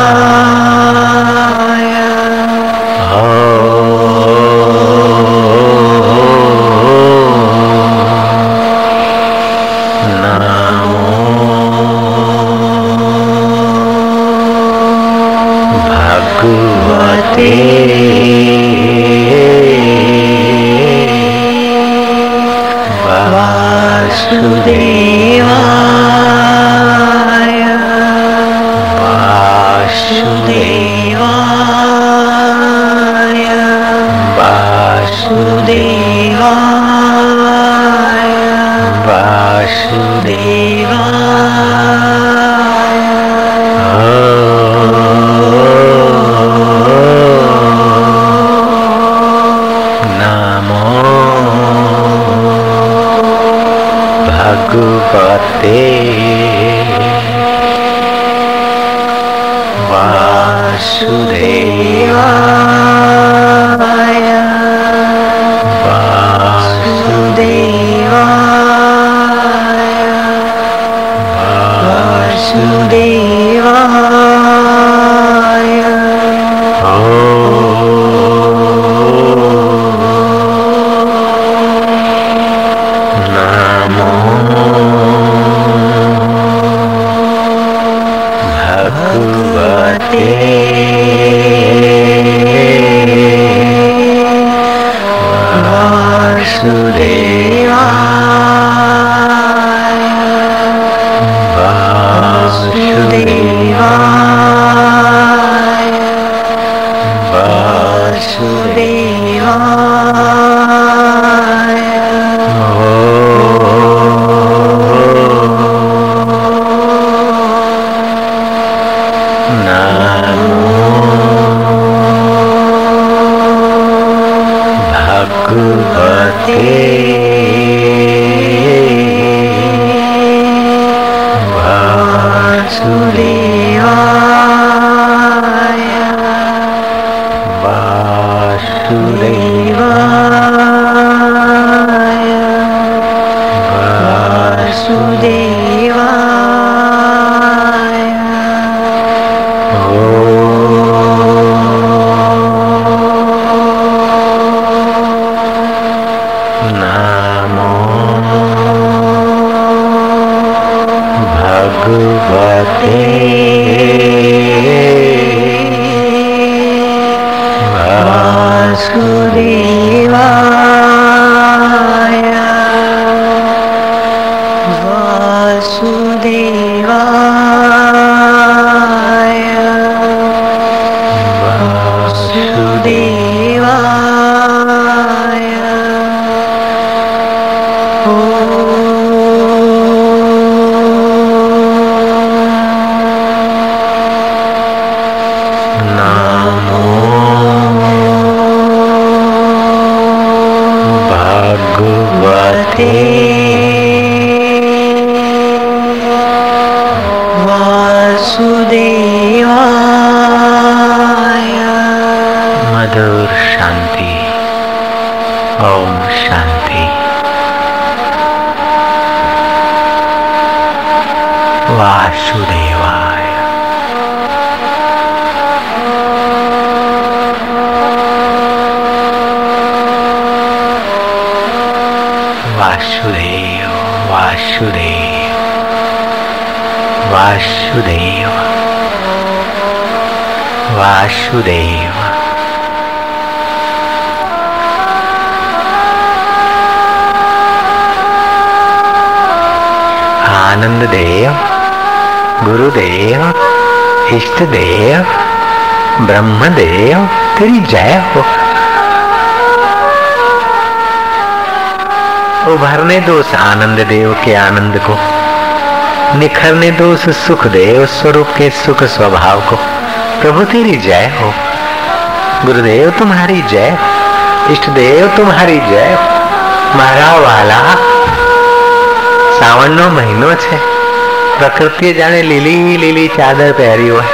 वासुदेव। वासुदेव। आनंद देव गुरुदेव इष्ट देव ब्रह्मदेव, तेरी जय हो। उभरने दो उस आनंद देव के आनंद को, निखरने दो उस सुख देव स्वरूप के सुख स्वभाव को। प्रभु तेरी जय हो। गुरुदेव तुम्हारी जय इष्ट देव तुम्हारी जय मारा वाला સાવનનો મહિનો છે પ્રકૃતિએ જાણે લીલી લીલી ચાદર પહેરી હોય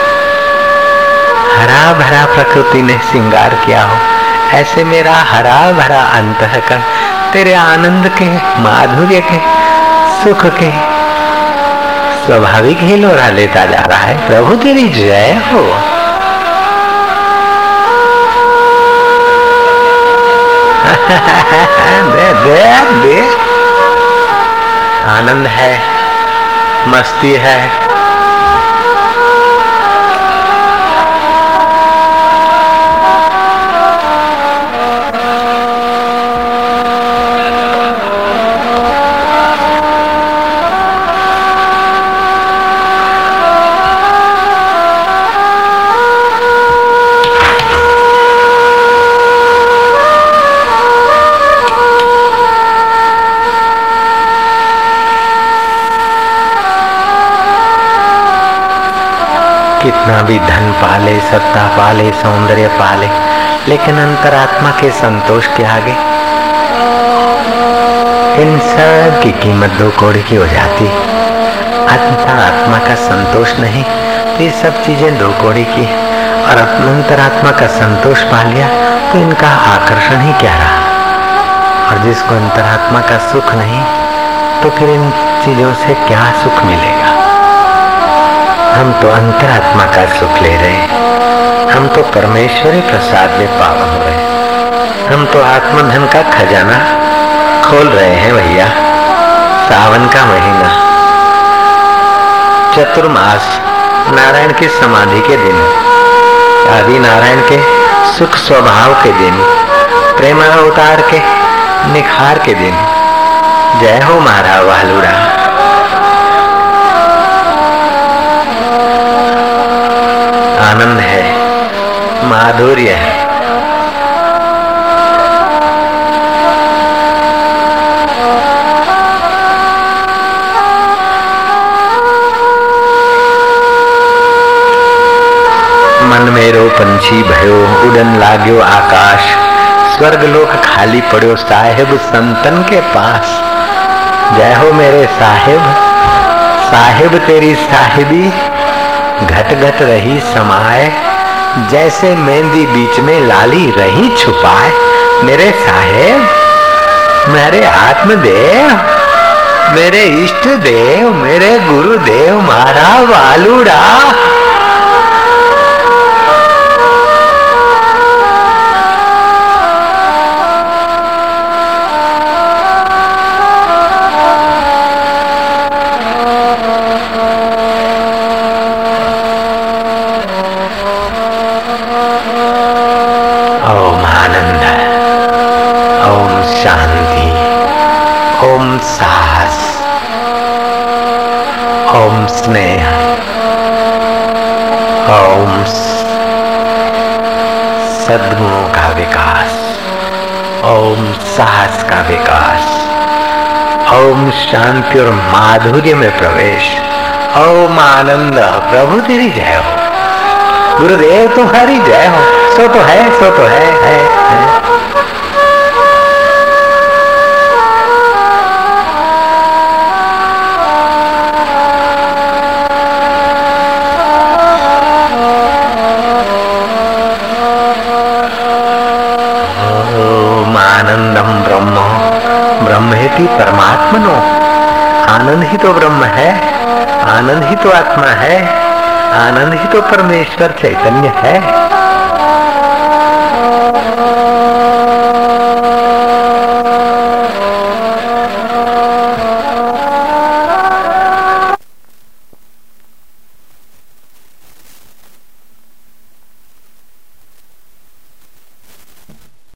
हरा भरा प्रकृति ने श्रृंगार किया हो ऐसे मेरा हरा भरा अंतकरण तेरे आनंद के माधुर्य के सुख के स्वाभाविक ही लोरा लेता जा रहा है प्रभु तेरी जय हो दे दे दे आनंद है मस्ती है कितना भी धन पाले, सत्ता पाले, सौंदर्य पाले, लेकिन अंतरात्मा के संतोष के आगे इन सब की कीमत दो कोड़ी की हो जाती। अंतरात्मा का संतोष नहीं तो ये सब चीज़ें दो कोड़ी की। और अंतरात्मा का संतोष पा लिया तो इनका आकर्षण ही क्या रहा? और जिसको अंतरात्मा का सुख नहीं तो फिर इन चीज़ों से क्या सुख मिलेगा? हम तो अंतरात्मा का सुख ले रहे हम तो परमेश्वरी प्रसाद में पावन हो रहे हम तो आत्मधन का खजाना खोल रहे हैं भैया। सावन का महीना। चतुर्मास, नारायण की समाधि के दिन। आदि नारायण के सुख स्वभाव के दिन। प्रेम अवतार के निखार के दिन। जय हो मारा वालुड़ा आनंद है, माधुर्य है। मन मेरो पंछी भयो, उड़न लाग्यो आकाश। स्वर्ग लोक खाली पड़ो, साहेब संतन के पास। जय हो मेरे साहेब साहेब तेरी साहिबी। घट घट रही समाए, जैसे मेहंदी बीच में लाली रही छुपाए। मेरे साहेब, मेरे आत्मदेव, मेरे इष्ट देव मेरे गुरुदेव मारा वालुड़ा स्नेह ओम सद्गुणों का विकास ओम साहस का विकास ओम शांति और माधुर्य में प्रवेश ओम आनंद प्रभु तेरी जय हो गुरुदेव तुम्हारी जय हो सो तो है सो तो है है, है। ब्रह्मेति परमात्मनो। आनंद ही तो ब्रह्म है आनंद ही तो आत्मा है आनंद ही तो परमेश्वर चैतन्य है।